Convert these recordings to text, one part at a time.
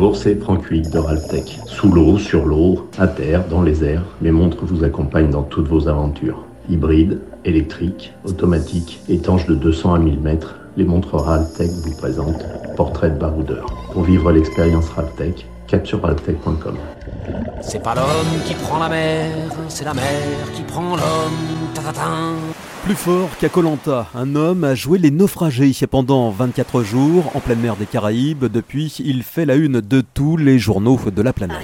Bonjour, c'est Franck de Raltech. Sous l'eau, sur l'eau, à terre, dans les airs, mes montres vous accompagnent dans toutes vos aventures. Hybrides, électriques, automatiques, étanches de 200 à 1000 mètres, les montres Raltech vous présentent Portrait de baroudeur. Pour vivre l'expérience Raltech, cap sur raltech.com. C'est pas l'homme qui prend la mer, c'est la mer qui prend l'homme. Plus fort qu'à Colanta, un homme a joué les naufragés pendant 24 jours en pleine mer des Caraïbes. Depuis, il fait la une de tous les journaux de la planète.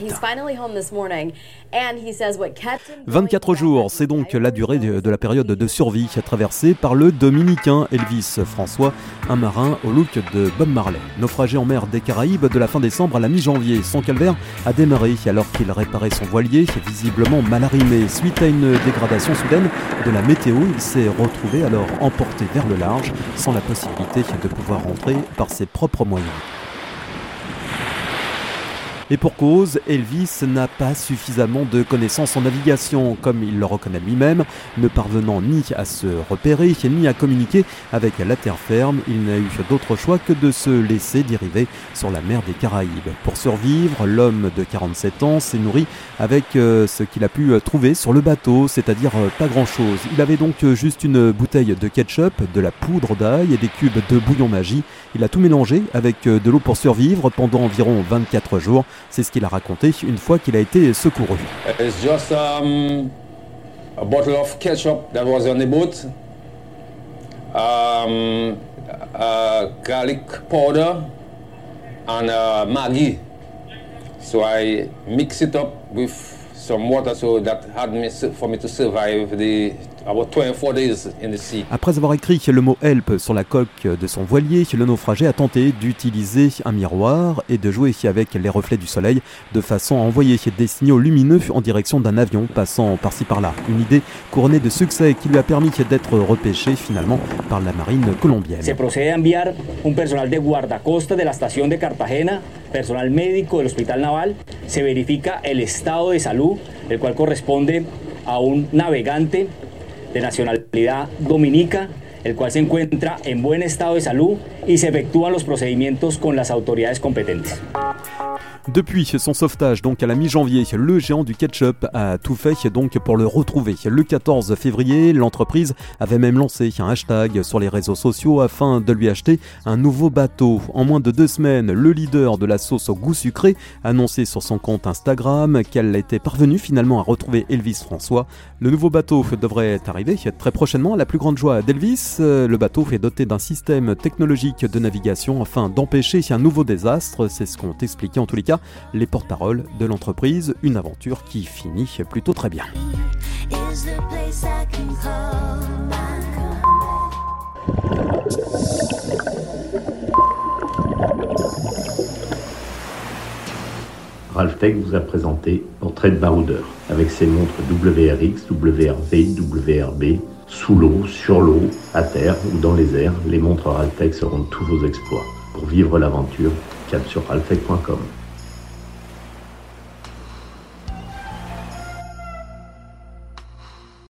24 jours, c'est donc la durée de la période de survie traversée par le dominicain Elvis François, un marin au look de Bob Marley. Naufragé en mer des Caraïbes de la fin décembre à la mi-janvier, son calvaire a démarré alors qu'il réparait son voilier, visiblement mal arrimé. Suite à une dégradation soudaine de la météo, il s'est retrouvé alors emporté vers le large sans la possibilité de pouvoir rentrer par ses propres moyens. Et pour cause, Elvis n'a pas suffisamment de connaissances en navigation, comme il le reconnaît lui-même, ne parvenant ni à se repérer, ni à communiquer avec la terre ferme, il n'a eu d'autre choix que de se laisser dériver sur la mer des Caraïbes. Pour survivre, l'homme de 47 ans s'est nourri avec euh, ce qu'il a pu trouver sur le bateau, c'est-à-dire euh, pas grand-chose. Il avait donc juste une bouteille de ketchup, de la poudre d'ail et des cubes de bouillon magie. Il a tout mélangé avec euh, de l'eau pour survivre pendant environ 24 jours. C'est ce qu'il a raconté une fois qu'il a été secouru. It's just um, a bottle of ketchup that was on the boat, um, uh, garlic powder, and uh, Maggi. So I mix it up with some water so that had me for me to survive the about 24 days in the sea. Après avoir écrit le mot help sur la coque de son voilier, le naufragé a tenté d'utiliser un miroir et de jouer avec les reflets du soleil de façon à envoyer des signaux lumineux en direction d'un avion passant par-ci par-là. Une idée couronnée de succès qui lui a permis d'être repêché finalement par la marine colombienne. Se procede a enviar un personal de guardacosta de la estación de Cartagena, personal médico del Hospital Naval, se verifica el estado de salud, el cual corresponde a un navegante de nacionalidad dominica, el cual se encuentra en buen estado de salud y se efectúan los procedimientos con las autoridades competentes. Depuis son sauvetage, donc à la mi-janvier, le géant du ketchup a tout fait donc pour le retrouver. Le 14 février, l'entreprise avait même lancé un hashtag sur les réseaux sociaux afin de lui acheter un nouveau bateau. En moins de deux semaines, le leader de la sauce au goût sucré annonçait sur son compte Instagram qu'elle était parvenue finalement à retrouver Elvis François. Le nouveau bateau devrait arriver très prochainement. La plus grande joie d'Elvis, le bateau est doté d'un système technologique de navigation afin d'empêcher un nouveau désastre. C'est ce qu'ont expliqué en tous les cas les porte-paroles de l'entreprise. Une aventure qui finit plutôt très bien. Ralphtech vous a présenté Portrait de baroudeur avec ses montres WRX, WRV, WRB, sous l'eau, sur l'eau, à terre ou dans les airs. Les montres Ralphtech seront tous vos exploits. Pour vivre l'aventure, cap sur ralphtech.com.